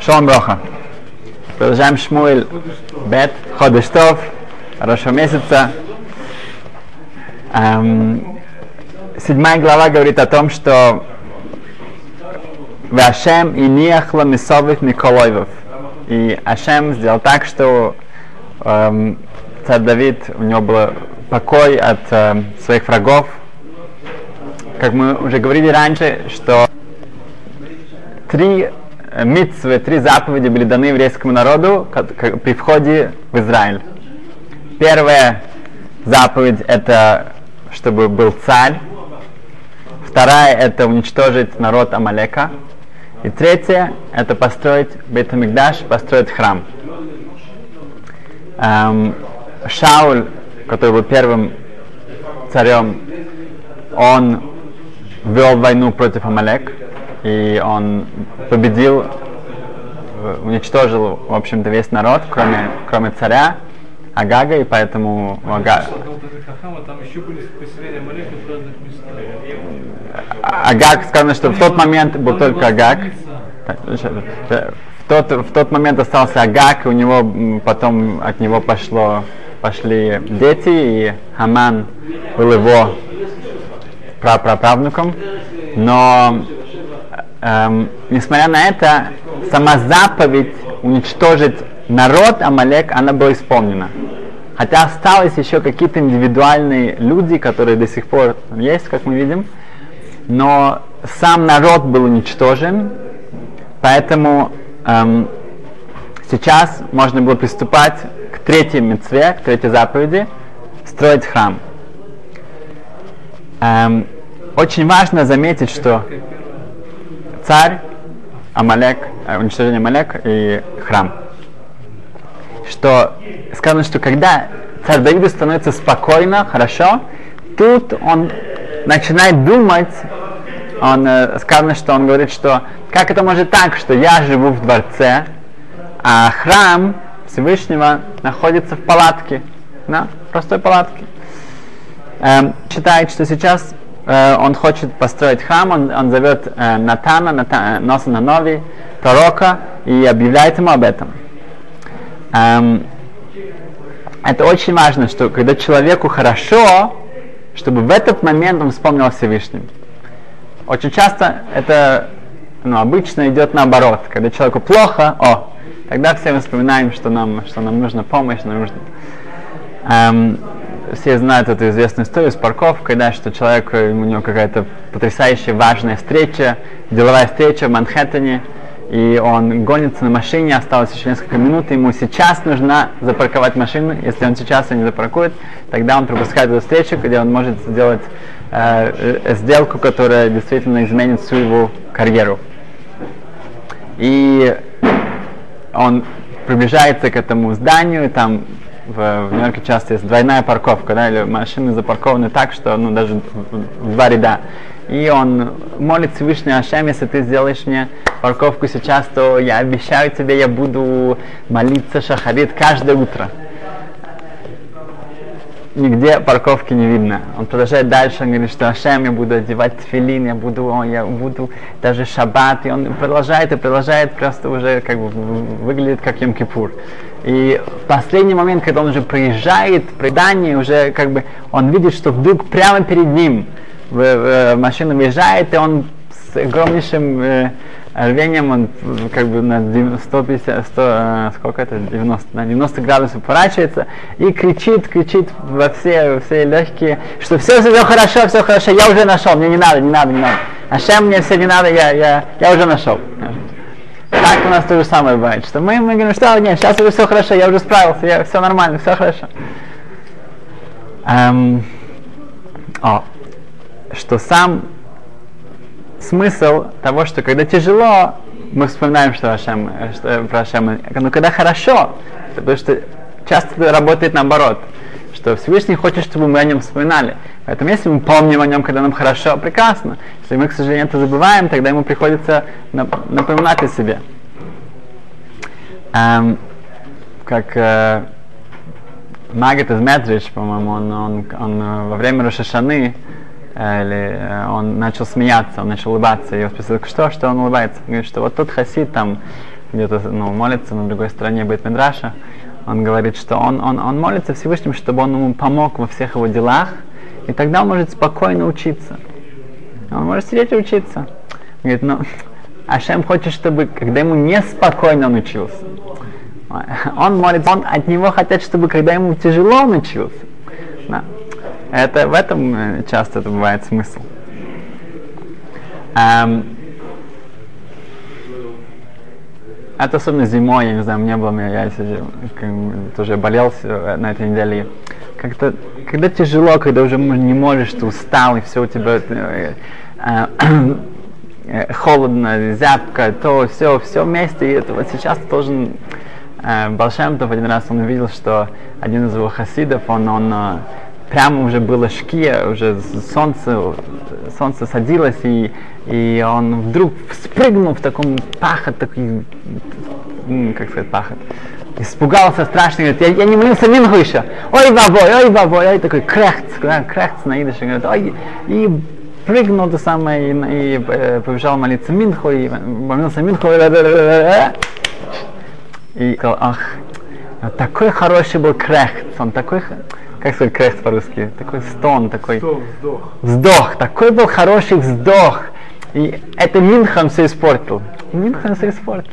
Шалом Броха. Продолжаем Шмуэль Бет, Ходыштов, хорошего месяца. Эм, седьмая глава говорит о том, что Вашем и Ниахла Мисовых Миколоевов. И Ашем сделал так, что эм, царь Давид, у него был покой от э, своих врагов. Как мы уже говорили раньше, что три митцвы, три заповеди были даны еврейскому народу при входе в Израиль. Первая заповедь это чтобы был царь. Вторая это уничтожить народ Амалека. И третья это построить Бетамикдаш, построить храм. Эм, Шауль, который был первым царем, он вел войну против Амалек и он победил, э, уничтожил, в общем-то, весь народ, кроме, кроме царя Агага, и поэтому Ага... Агаг, сказано, что в тот момент был только Агаг. В тот, в тот момент остался Агаг, у него потом от него пошло, пошли дети, и Хаман был его праправнуком. Но эм, несмотря на это, сама заповедь уничтожить народ Амалек, она была исполнена. Хотя осталось еще какие-то индивидуальные люди, которые до сих пор есть, как мы видим, но сам народ был уничтожен, поэтому эм, сейчас можно было приступать к третьей мецве, к третьей заповеди, строить храм. Эм, очень важно заметить, что царь, Амалек, э, уничтожение Амалек и храм. Что сказано, что когда царь Давида становится спокойно, хорошо, тут он начинает думать, он, э, сказано, что он говорит, что как это может так, что я живу в дворце, а храм Всевышнего находится в палатке, да, простой палатке. Эм, считает, что сейчас э, он хочет построить храм, он, он зовет э, Натана, Ната, э, Носа Нанови, пророка, и объявляет ему об этом. Эм, это очень важно, что когда человеку хорошо, чтобы в этот момент он вспомнил о Всевышнем. Очень часто это ну, обычно идет наоборот. Когда человеку плохо, о, тогда все мы вспоминаем, что нам, что нам нужна помощь, нам нужно... Эм, все знают эту известную историю с парковкой, да, что человек, у него какая-то потрясающая важная встреча, деловая встреча в Манхэттене, и он гонится на машине, осталось еще несколько минут, ему сейчас нужно запарковать машину, если он сейчас ее не запаркует, тогда он пропускает эту встречу, где он может сделать э, э сделку, которая действительно изменит всю его карьеру. И он приближается к этому зданию, там в, в Нью-Йорке часто есть двойная парковка, да, или машины запаркованы так, что ну, даже в, два ряда. И он молит Всевышний Ашем, если ты сделаешь мне парковку сейчас, то я обещаю тебе, я буду молиться шахарит каждое утро. Нигде парковки не видно. Он продолжает дальше, он говорит, что Ашем, я буду одевать тфилин, я буду, я буду даже шаббат. И он продолжает и продолжает, просто уже как бы выглядит как Йом-Кипур. И в последний момент, когда он уже приезжает, предание, уже как бы он видит, что вдруг прямо перед ним в, в, машина въезжает, и он с огромнейшим э, рвением, он как бы на 150, 100, э, сколько это, 90, на 90 градусов поворачивается и кричит, кричит во все, во все легкие, что все, все, все хорошо, все хорошо, я уже нашел, мне не надо, не надо, не надо. А чем мне все не надо, я, я, я уже нашел. Так у нас то же самое бывает, что мы, мы говорим, что нет, сейчас уже все хорошо, я уже справился, я, все нормально, все хорошо. Эм, о, что сам смысл того, что когда тяжело, мы вспоминаем, что, Ашем, что про Ашем, но когда хорошо, потому что часто работает наоборот, что Всевышний хочет, чтобы мы о нем вспоминали. Поэтому если мы помним о нем, когда нам хорошо, прекрасно. Если мы, к сожалению, это забываем, тогда ему приходится напоминать о себе. Эм, как э, Магит из Медрич, по-моему, он, он, он э, во время Рошашаны, или э, он начал смеяться, он начал улыбаться, и я спросил, что, что он улыбается? Он говорит, что вот тот хасид там где-то ну, молится на другой стороне Бет-Медраша, он говорит, что он, он, он молится Всевышнему, чтобы он ему помог во всех его делах, и тогда он может спокойно учиться. Он может сидеть и учиться. Говорит, ну, Ашем хочет, чтобы, когда ему неспокойно он учился. Он молится, он от него хотят, чтобы когда ему тяжело он учился. Это, в этом э, часто это бывает смысл. Эм, это особенно зимой, я не знаю, мне было, я, я тоже болел на этой неделе. Как-то, когда тяжело, когда уже не можешь, ты устал, и все у тебя э, э, э, холодно, зябко, то все, все вместе. И это вот сейчас должен... Э, Балшемтов один раз он увидел, что один из его хасидов, он, он э, прямо уже было шкия, уже солнце, солнце садилось, и, и он вдруг спрыгнул в таком пахот, такой, как сказать, пахот, испугался страшно, говорит, я, я не молился Минху еще, ой, бабой, ой, бабой, ой, такой крехц, да, крехц на идыше, говорит, ой, и прыгнул то самое, и, и э, побежал молиться Минху, и молился Минху, и сказал, ах, такой хороший был крехц, он такой, как сказать крест по-русски? Такой стон, такой... Вздох, вздох. Вздох. Такой был хороший вздох. И это Минхан все испортил. Минхан все испортил.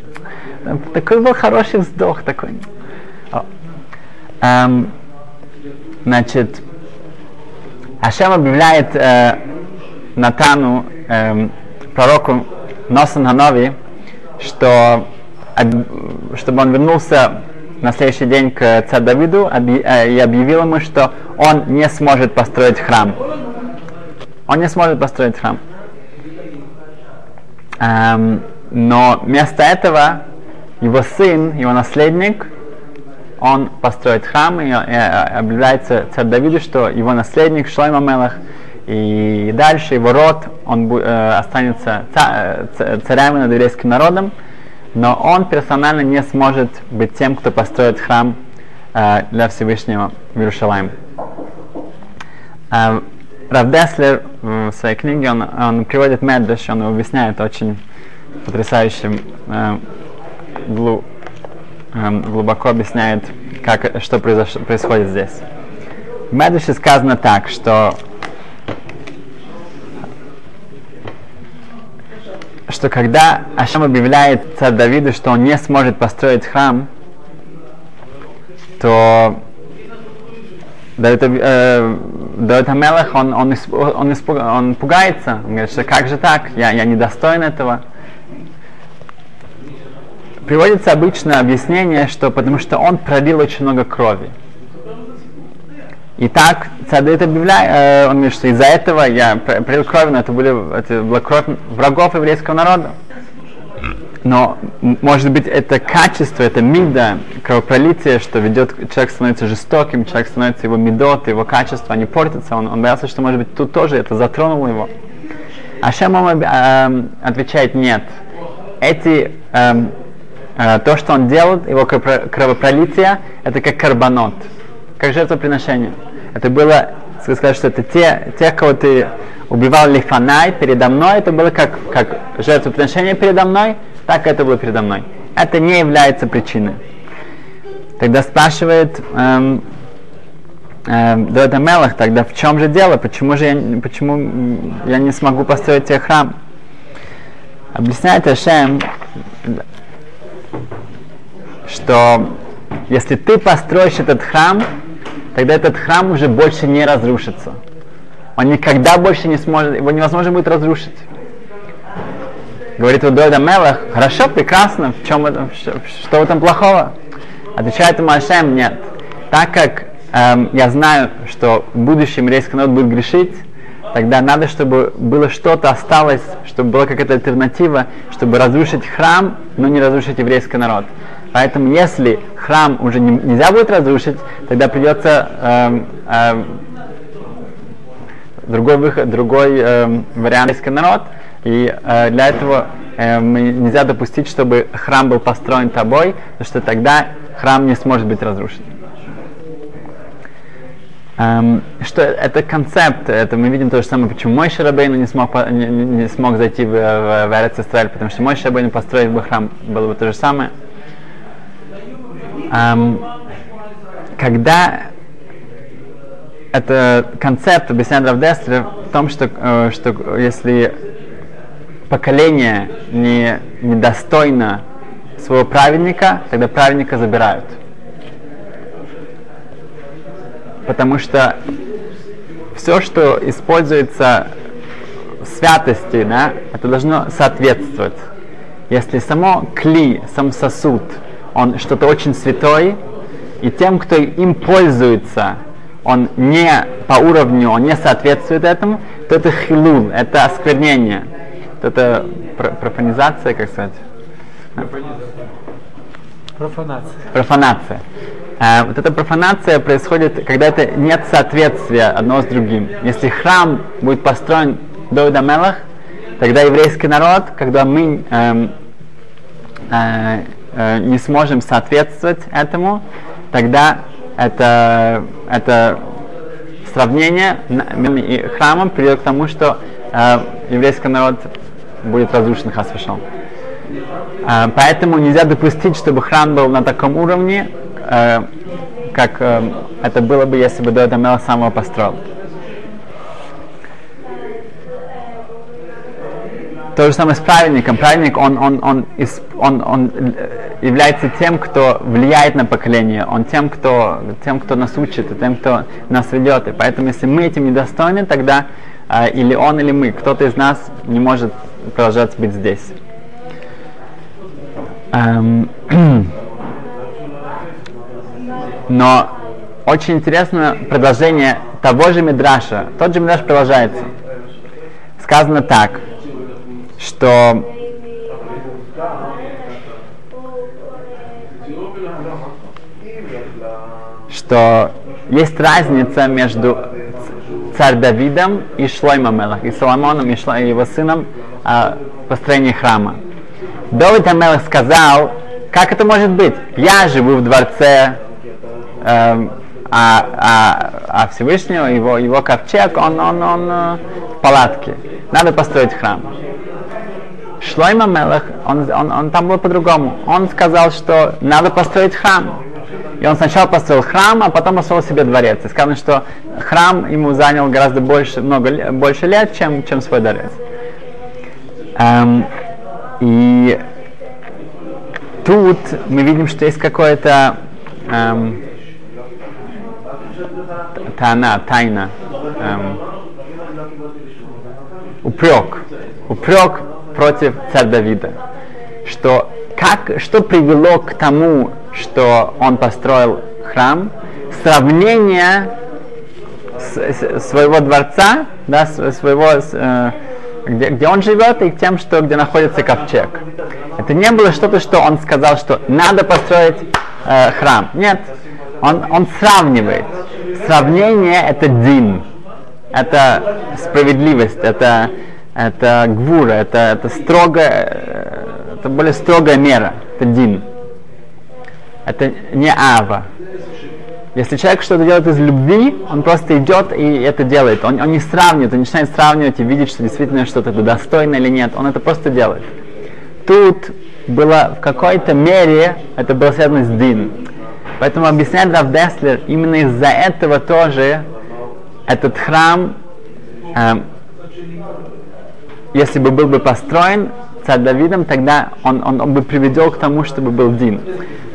Такой был хороший вздох такой. Эм, значит, Ашем объявляет э, Натану, э, пророку Носан Ханови, что чтобы он вернулся на следующий день к царю Давиду э, и объявил ему, что он не сможет построить храм. Он не сможет построить храм. Эм, но вместо этого его сын, его наследник, он построит храм, и, и объявляется царь Давиду, что его наследник Шлойма Мелах, и дальше его род, он э, останется э, царями над еврейским народом, но он персонально не сможет быть тем, кто построит храм э, для Всевышнего в Иерусалим. Э, Рав Деслер в своей книге, он, он приводит Медреш, он объясняет очень потрясающим, э, глу, э, глубоко объясняет, как, что произошло, происходит здесь. В Медреше сказано так, что что когда Ашам объявляет царь Давиду, что он не сможет построить храм, то Давид, э, Давид Амелах, он, он, он, испуг, он пугается, он говорит, что как же так, я, я недостоин этого. Приводится обычно объяснение, что потому что он пролил очень много крови. И так Цадыт объявляет, э, он говорит, что из-за этого я но это, были, это была врагов еврейского народа. Но, может быть, это качество, это мида, кровопролитие, что ведет, человек становится жестоким, человек становится его медот, его качество, они портятся. Он, он боялся, что, может быть, тут тоже это затронуло его. А Шем э, отвечает, нет. Эти, э, э, то, что он делает, его кровопролитие, это как карбонот, как жертвоприношение. Это было, сказать, что это те, те, кого ты убивал лифанай передо мной, это было как, как жертвоприношение передо мной, так это было передо мной. Это не является причиной. Тогда спрашивает эм, эм, Дода Мелах, тогда в чем же дело? Почему же я, почему я не смогу построить тебе храм? Объясняет Ашем, что если ты построишь этот храм, тогда этот храм уже больше не разрушится. Он никогда больше не сможет, его невозможно будет разрушить. Говорит Удойда Мелах, хорошо, прекрасно, в чем это, что в этом плохого? Отвечает ему Ашем, нет. Так как эм, я знаю, что в будущем еврейский народ будет грешить, тогда надо, чтобы было что-то осталось, чтобы была какая-то альтернатива, чтобы разрушить храм, но не разрушить еврейский народ. Поэтому если храм уже не, нельзя будет разрушить, тогда придется э, э, другой выход, другой э, вариант еврейский народ. И э, для этого э, нельзя допустить, чтобы храм был построен тобой, потому что тогда храм не сможет быть разрушен. Эм, что это концепт, это мы видим то же самое, почему мой Шарабейн не смог, не, не смог зайти в, в, в Эрец потому что мой Шарабейн построить бы храм, было бы то же самое. Эм, когда это концепт объясняет Равдестер в том, что, э, что если поколение не, недостойно своего праведника, тогда праведника забирают. Потому что все, что используется в святости, да, это должно соответствовать. Если само кли, сам сосуд, он что-то очень святое, и тем, кто им пользуется, он не по уровню, он не соответствует этому, то это хилул, это осквернение, это профанизация, как сказать? Профанация. Профанация. Э, вот эта профанация происходит, когда это нет соответствия одного с другим. Если храм будет построен до Мелах, тогда еврейский народ, когда мы э, э, э, не сможем соответствовать этому, тогда это, это сравнение и храмом приведет к тому, что э, еврейский народ будет разрушен хасвашом. Э, поэтому нельзя допустить, чтобы храм был на таком уровне, э, как э, это было бы, если бы Доэд Амела сам его построил. То же самое с праведником. Праведник, он, он, он, он, он является тем, кто влияет на поколение, он тем, кто, тем, кто нас учит, и тем, кто нас ведет. И поэтому, если мы этим недостойны, тогда э, или он, или мы, кто-то из нас не может продолжать быть здесь. Эм, Но очень интересно продолжение того же Мидраша. Тот же Мидраш продолжается. Сказано так, что что есть разница между царь Давидом и Шлоймом Мелах, и Соломоном, и, Шло, и его сыном а, построении храма. Давид Амелах сказал, как это может быть? Я живу в дворце Эм, а, а, а Всевышнего, его, его ковчег, он, он, он э, в палатке. Надо построить храм. Шлойма Мелах, он, он, он там был по-другому. Он сказал, что надо построить храм. И он сначала построил храм, а потом построил себе дворец. И сказано, что храм ему занял гораздо больше, много, больше лет, чем, чем свой дворец. Эм, и тут мы видим, что есть какое-то эм, тана, тайна, эм, упрек, упрек против царя Давида, что как, что привело к тому, что он построил храм, сравнение с, с, своего дворца, да, своего, э, где, где он живет, и тем, что, где находится ковчег. Это не было что-то, что он сказал, что надо построить э, храм. Нет, он, он сравнивает. Сравнение это дин, это справедливость, это, это гвура, это, это строгая, это более строгая мера, это дин. Это не ава. Если человек что-то делает из любви, он просто идет и это делает. Он, он не сравнивает, он начинает сравнивать и видеть, что действительно что-то это достойно или нет. Он это просто делает. Тут было в какой-то мере, это было связано с дин. Поэтому объясняет Рав Деслер, именно из-за этого тоже этот храм, э, если бы был бы построен царь Давидом, тогда он, он, он бы приведел к тому, чтобы был Дин.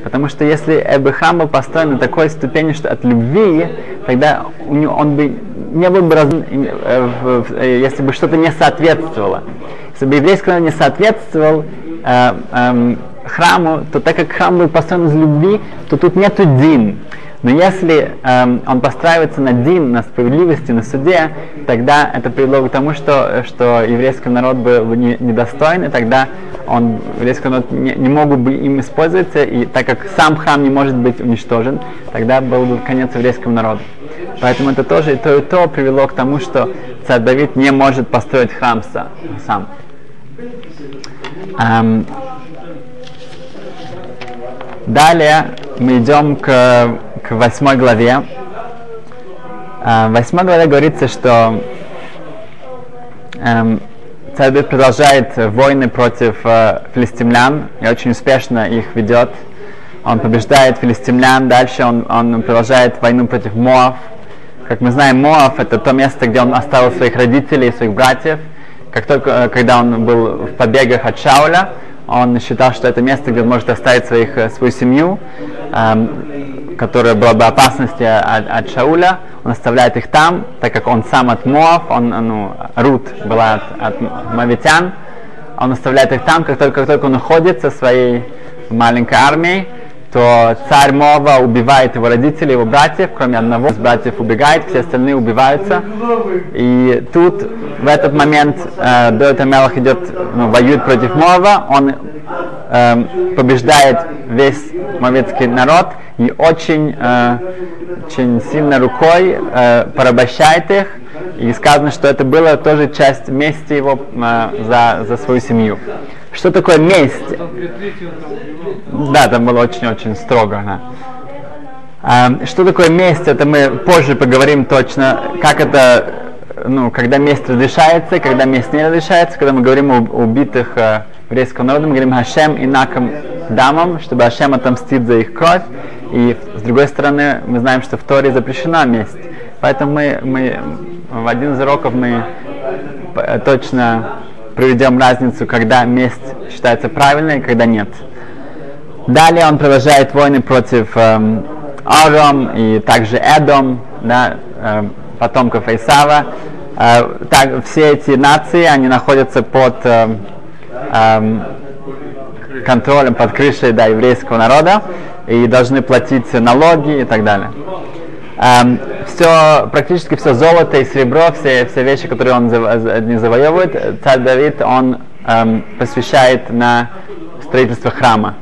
Потому что если бы храм был построен на такой ступени, что от любви, тогда у него, он бы не был бы раз, э, э, если бы что-то не соответствовало. Если бы еврейский народ не соответствовал э, э, храму, то так как храм был построен из любви, то тут нету дин. Но если эм, он постраивается на дин, на справедливости, на суде, тогда это привело к тому, что, что еврейский народ был не, и тогда он, еврейский народ не, не мог бы им использоваться, и так как сам храм не может быть уничтожен, тогда был бы конец еврейскому народу. Поэтому это тоже и то, и то привело к тому, что царь Давид не может построить храм сам. Эм, Далее мы идем к, к восьмой главе. В восьмой главе говорится, что эм, царь Давид продолжает войны против э, филистимлян и очень успешно их ведет. Он побеждает филистимлян, дальше он, он продолжает войну против Моав. Как мы знаем, Моав это то место, где он оставил своих родителей и своих братьев. Как только, э, когда он был в побегах от Шауля, он считал, что это место, где он может оставить своих, э, свою семью, эм, которая была бы опасности от, от Шауля. Он оставляет их там, так как он сам от Моав, он, ну, Рут была от, от Мавитян. Он оставляет их там, как только, как только он уходит со своей маленькой армией, то царь Мова убивает его родителей, его братьев, кроме одного из братьев убегает, все остальные убиваются. И тут в этот момент э, Доет Амелах идет, ну, воюет против Мова, он э, побеждает весь мовецкий народ и очень, э, очень сильно рукой э, порабощает их. И сказано, что это было тоже часть мести его э, за, за свою семью. Что такое месть? Да, там было очень-очень строго. Да. А, что такое месть? Это мы позже поговорим точно, как это, ну, когда месть разрешается, когда месть не разрешается, когда мы говорим о убитых э, еврейского народа, мы говорим Хашем и Накам дамам, чтобы Хашем отомстит за их кровь. И с другой стороны, мы знаем, что в Торе запрещена месть. Поэтому мы, мы в один из уроков мы э, точно проведем разницу, когда месть считается правильной и когда нет. Далее он продолжает войны против эм, Аром и также Эдом, да, э, потомков Исава. Э, так, все эти нации, они находятся под э, э, контролем, под крышей да, еврейского народа и должны платить налоги и так далее. Эм, все, практически все золото и серебро, все, все вещи, которые он не завоевывает, царь Давид, он эм, посвящает на строительство храма.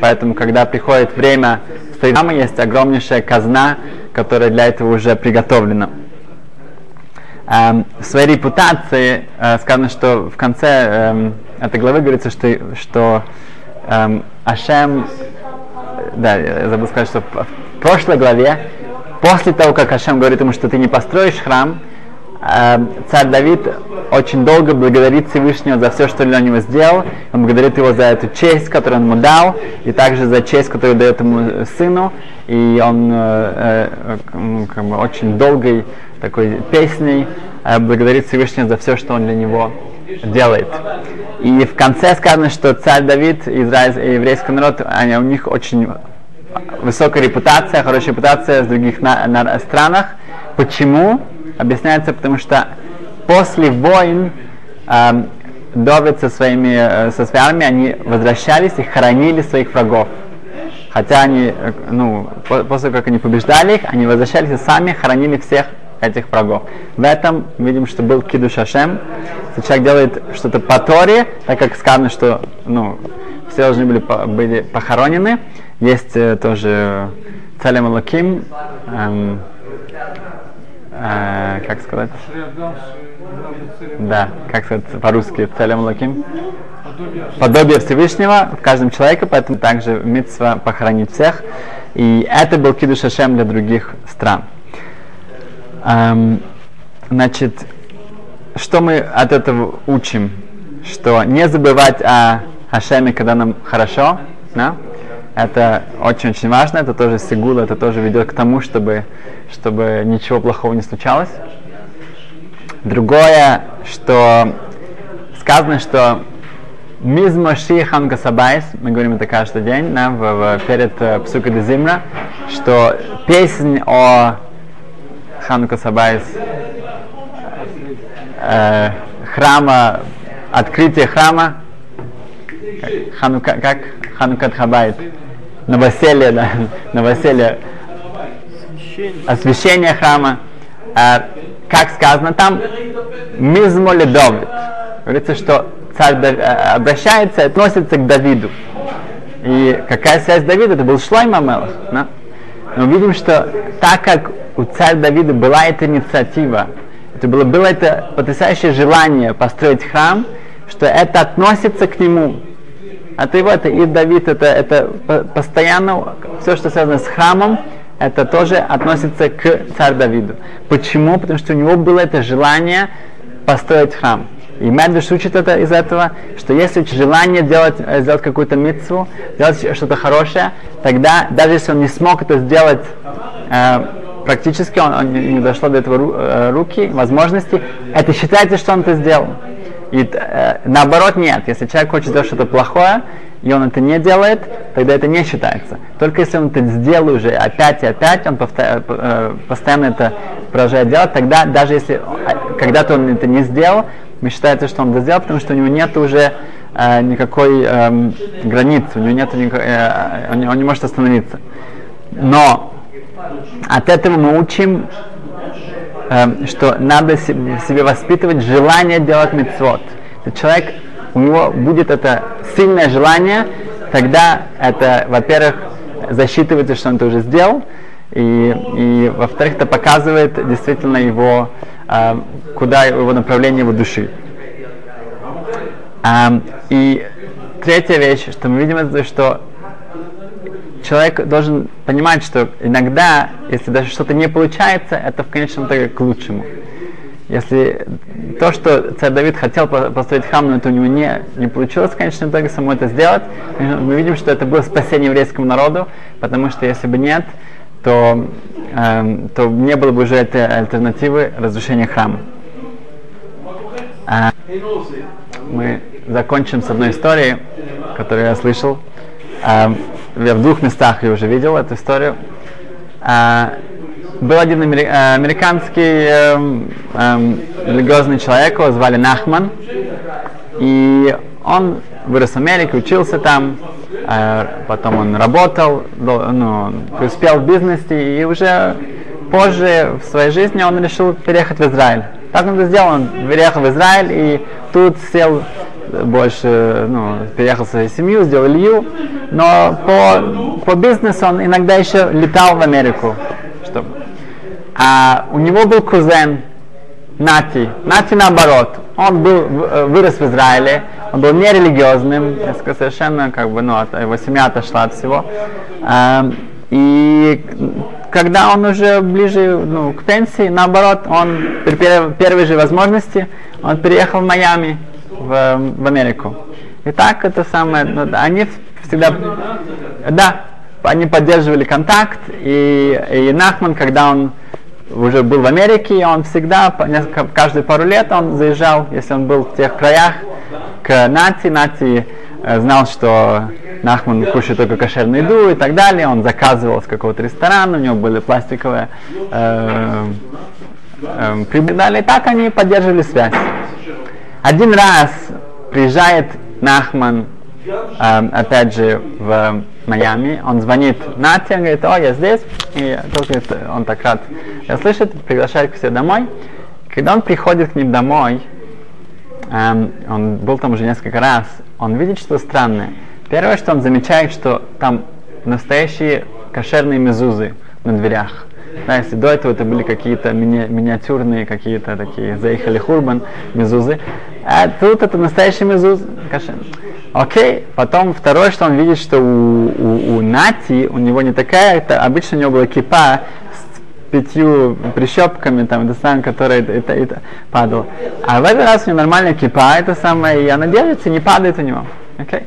Поэтому, когда приходит время строительства храма, есть огромнейшая казна, которая для этого уже приготовлена. Эм, в своей репутации э, сказано, что в конце эм, этой главы говорится, что, что эм, Ашем, да, я забыл сказать, что в прошлой главе После того, как Ашем говорит ему, что ты не построишь храм, э, царь Давид очень долго благодарит Всевышнего за все, что для него сделал. Он благодарит его за эту честь, которую он ему дал, и также за честь, которую дает ему сыну. И он э, э, как бы очень долгой такой песней э, благодарит Всевышнего за все, что он для него делает. И в конце сказано, что царь Давид, израиль, еврейский народ, они, у них очень высокая репутация, хорошая репутация в других на, на, странах. Почему? Объясняется, потому что после войн э, Давид со своими, э, со своей они возвращались и хоронили своих врагов. Хотя они, э, ну, по, после как они побеждали их, они возвращались и сами хоронили всех этих врагов. В этом видим, что был Киду Шашем. Если человек делает что-то по Торе, так как сказано, что ну, все должны были, были похоронены, есть э, тоже Целем Лаким, эм, э, как сказать? Да, как сказать по-русски, Целем Лаким? Подобие Всевышнего в каждом человеке, поэтому также митцва похоронить всех. И это был Киду Шашем для других стран. Эм, значит, что мы от этого учим? Что не забывать о Хашеме, когда нам хорошо, да? Это очень-очень важно, это тоже сигула, это тоже ведет к тому, чтобы, чтобы ничего плохого не случалось. Другое, что сказано, что Мизмо Ши Ханка Сабайс, мы говорим это каждый день, да, в, в, перед פסוקי דזמרה, что песнь о Ханука Сабайс, э, храма, открытие храма, Ханука, как חנוכת הבית, новоселье, да, новоселье, освящение храма. А, как сказано там, מזמור לדוד. Говорится, что царь э, обращается относится к Давиду. И какая связь Давида? Это был Шлайма Мелах. Да? Но видим, что так как у царя Давида была эта инициатива, это было, было это потрясающее желание построить храм, что это относится к нему, а ты вот, и Давид, это, это постоянно, все, что связано с храмом, это тоже относится к царю Давиду. Почему? Потому что у него было это желание построить храм. И Медведь учит это из этого, что если желание делать, э, сделать какую-то митцву, делать что-то хорошее, тогда даже если он не смог это сделать э, практически, он, он не дошло до этого э, руки, возможности, это считается, что он это сделал. И э, наоборот нет, если человек хочет сделать что-то плохое, и он это не делает, тогда это не считается. Только если он это сделал уже опять и опять, он повтор, э, постоянно это продолжает делать, тогда даже если э, когда-то он это не сделал, мы считается, что он это сделал, потому что у него нет уже э, никакой э, границы, у него нет никакой, э, он, он не может остановиться. Но от этого мы учим, э, что надо себе воспитывать желание делать мецвод. Человек, у него будет это сильное желание, тогда это, во-первых, засчитывается, что он это уже сделал, и, и во-вторых, это показывает действительно его а, куда его направление его души. А, и третья вещь, что мы видим, это что человек должен понимать, что иногда, если даже что-то не получается, это в конечном итоге к лучшему. Если то, что царь Давид хотел построить храм, но это у него не, не получилось в конечном итоге самому это сделать, мы видим, что это было спасение еврейскому народу, потому что если бы нет, то, э, то не было бы уже этой альтернативы разрушения храма. А, мы закончим с одной историей, которую я слышал. А, я в двух местах я уже видел эту историю. А, был один э, американский э, э, религиозный человек, его звали Нахман, и он вырос в Америке, учился там, а потом он работал, ну, преуспел в бизнесе, и уже позже в своей жизни он решил переехать в Израиль. Так он это сделал, он переехал в Израиль и тут сел больше, ну, переехал в свою семью, сделал Илью, но по, по бизнесу он иногда еще летал в Америку. Чтобы... А у него был кузен, Нати. Нати наоборот. Он был, э, вырос в Израиле, он был нерелигиозным, совершенно как бы, ну, его семья отошла от всего. Эм, и когда он уже ближе ну, к пенсии, наоборот, он при первой же возможности, он переехал в Майами, в, в Америку. И так это самое, ну, они всегда, да, они поддерживали контакт, и, и Нахман, когда он уже был в Америке, он всегда, несколько, каждые пару лет он заезжал, если он был в тех краях, к Нати. Нати э, знал, что Нахман кушает только кошерную еду и так далее. Он заказывал с какого-то ресторана, у него были пластиковые э, э, прибыли. И так они поддерживали связь. Один раз приезжает Нахман, э, опять же, в Майами, он звонит Нате, он говорит, о, я здесь, и только он так рад я слышит, приглашает к себе домой. Когда он приходит к ним домой, эм, он был там уже несколько раз, он видит что странное. Первое, что он замечает, что там настоящие кошерные мезузы на дверях. Да, если до этого это были какие-то мини- миниатюрные, какие-то такие, заехали хурбан, мезузы, а тут это настоящий мезуз, кошерный. Окей, потом второе, что он видит, что у, у, у Нати, у него не такая, это обычно у него была кипа с пятью прищепками, там, это самое, которое это, это, это падало. А в этот раз у него нормальная кипа, это самое, и она держится, не падает у него. Окей?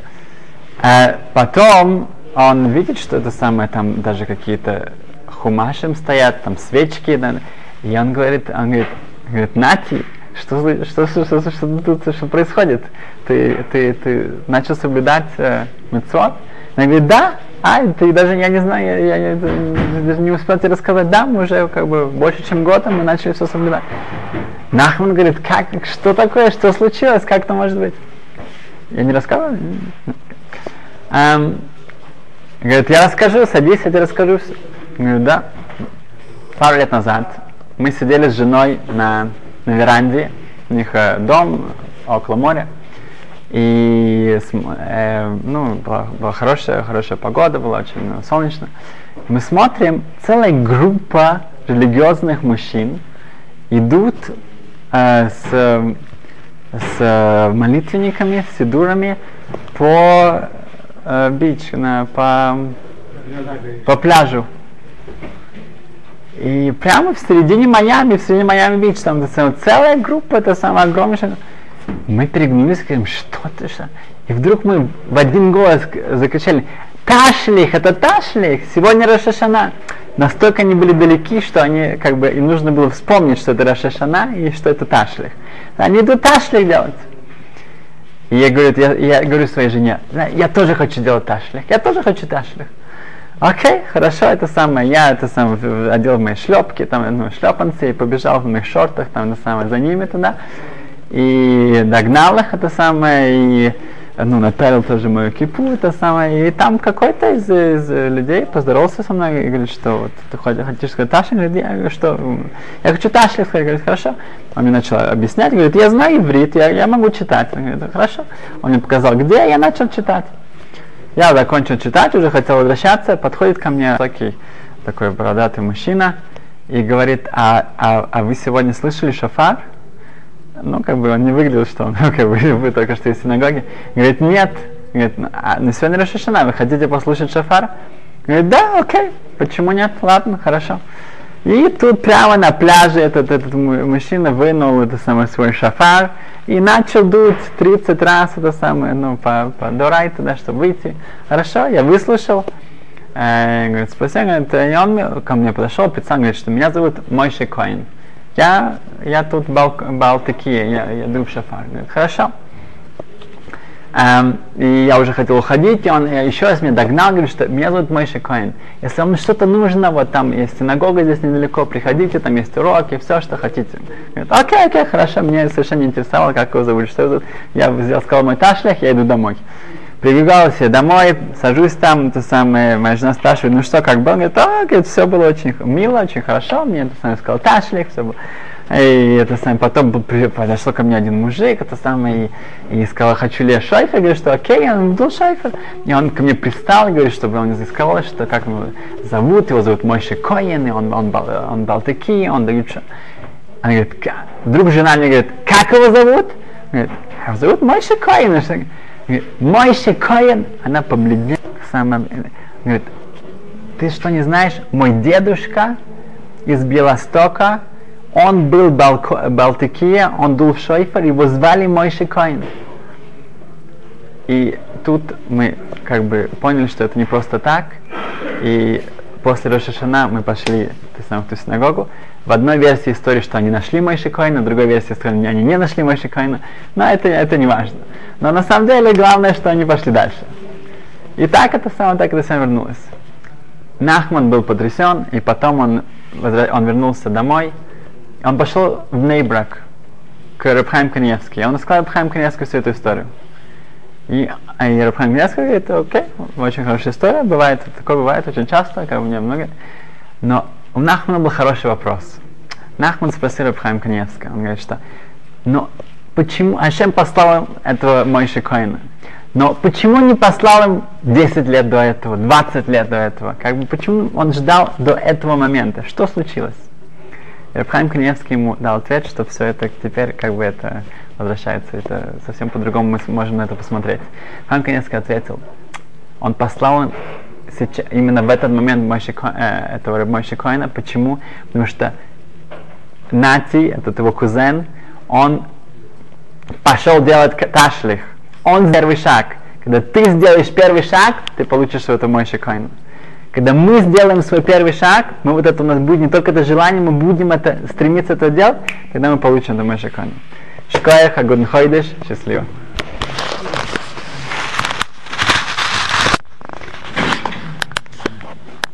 А потом он видит, что это самое, там даже какие-то хумашем стоят, там свечки, да, и он говорит, он говорит, говорит, Нати, что, что, что, что, что, что, что происходит? Ты, ты, ты начал соблюдать э, мецвод? Она говорит, да, а, ты даже, я не знаю, я, я, я даже не успел тебе рассказать, да, мы уже как бы больше, чем год, мы начали все соблюдать. Нахман говорит, как, что такое, что случилось, как это может быть? Я не рассказывал? Um, говорит, я расскажу, садись, я тебе расскажу все. Говорит, да. Пару лет назад мы сидели с женой на на веранде, у них э, дом около моря, и э, ну, была, была хорошая, хорошая погода, была очень ну, солнечно. Мы смотрим, целая группа религиозных мужчин идут э, с, с молитвенниками, с сидурами по э, бич, на, по, по пляжу. И прямо в середине Майами, в середине Майами-Бич, там целая группа, это самая огромнейшая. Мы перегнулись говорим, что ты, что? И вдруг мы в один голос закричали, Ташлих, это Ташлих, сегодня Рашашана. Настолько они были далеки, что они, как бы, им нужно было вспомнить, что это Рашашана и что это Ташлих. Они идут Ташлих делать. И я говорю, я, я говорю своей жене, я тоже хочу делать Ташлих, я тоже хочу Ташлих. Окей, хорошо, это самое, я это самое, одел мои шлепки, там, ну, шлепанцы, и побежал в моих шортах, там, на самое, за ними туда, и догнал их, это самое, и ну, напялил тоже мою кипу, это самое, и там какой-то из, из людей поздоровался со мной и говорит, что вот ты хочешь сказать Таша, говорит, я говорю, что я хочу Таша сказать, говорит, хорошо. Он мне начал объяснять, говорит, я знаю иврит, я, я могу читать. Он говорит, хорошо. Он мне показал, где я начал читать. Я закончил читать, уже хотел возвращаться, подходит ко мне такой, такой бородатый мужчина и говорит, а, а, а вы сегодня слышали шафар? ну, как бы он не выглядел, что он, как бы, вы только что из синагоги. Говорит, нет. Говорит, а на сегодня Рошашана, вы хотите послушать шафар? Говорит, да, окей, почему нет, ладно, хорошо. И тут прямо на пляже этот, этот мужчина вынул это самое свой шафар и начал дуть 30 раз это самое, ну, по, по дорай туда, чтобы выйти. Хорошо, я выслушал. Э, говорит, спасибо, говорит, и он ко мне подошел, представил, говорит, что меня зовут Мойши Коин. Я, я тут бал, бал такие, я, я даю шафар. Говорит, хорошо. Um, и я уже хотел уходить, и он и еще раз меня догнал, говорит, что меня зовут Мойши Коин. Если вам что-то нужно, вот там есть синагога здесь недалеко, приходите, там есть уроки, все, что хотите. Говорит, окей, окей, хорошо, меня совершенно не интересовало, как его зовут, что зовут. Я взял, сказал мой ташлях, я иду домой. Прибегал все домой, сажусь там, то самое, моя жена спрашивает, ну что, как было? Он говорит, а, все было очень мило, очень хорошо, мне это самое сказал Ташлик, все было. И это самое, потом подошел ко мне один мужик, это самое, и, и сказал, хочу ли я шайфер, говорит, что окей, я был шайфер. И он ко мне пристал, говорит, чтобы он изыскал, что как его зовут, его зовут Мойши Коин, и он, он, он, он Балтаки, он дает что. Она говорит, вдруг жена мне говорит, как его зовут? Говорит, его зовут Мойши Коин. Мойше Коин, она побледнела самым, говорит, ты что не знаешь, мой дедушка из Белостока, он был Балтикия, он был в Шойфер, его звали Мойше Коин. И тут мы как бы поняли, что это не просто так, и после Рошашана мы пошли в ту синагогу. В одной версии истории, что они нашли Мойши Коина, в другой версии, что они не нашли Мойши Коина, но это, это не важно. Но на самом деле главное, что они пошли дальше. И так это самое, так это самое вернулось. Нахман был потрясен, и потом он, он вернулся домой. Он пошел в Нейбрак к Рабхайм Каневски. Он рассказал Рабхайм Каневски всю эту историю. И, а и Рабхайм Каневский говорит, окей, очень хорошая история, бывает, такое бывает очень часто, как у меня много. Но у Нахмана был хороший вопрос. Нахман спросил Рабхайм Каневска. Он говорит, что но почему Ашем послал им этого Мойши Коина? Но почему не послал им 10 лет до этого, 20 лет до этого? Как бы почему он ждал до этого момента? Что случилось? Рабхайм Каневский ему дал ответ, что все это теперь как бы это возвращается, это совсем по-другому мы можем на это посмотреть. Рабхайм Каневский ответил, он послал сейчас, именно в этот момент Мойши, э, этого Мойши Коина. Почему? Потому что Нати, этот его кузен, он пошел делать ташлих. Он первый шаг. Когда ты сделаешь первый шаг, ты получишь это Мойши Коина. Когда мы сделаем свой первый шаг, мы вот это у нас будет не только это желание, мы будем это стремиться это делать, тогда мы получим это Мойши Коина. Шкоях, Агудн Хойдеш, счастливо.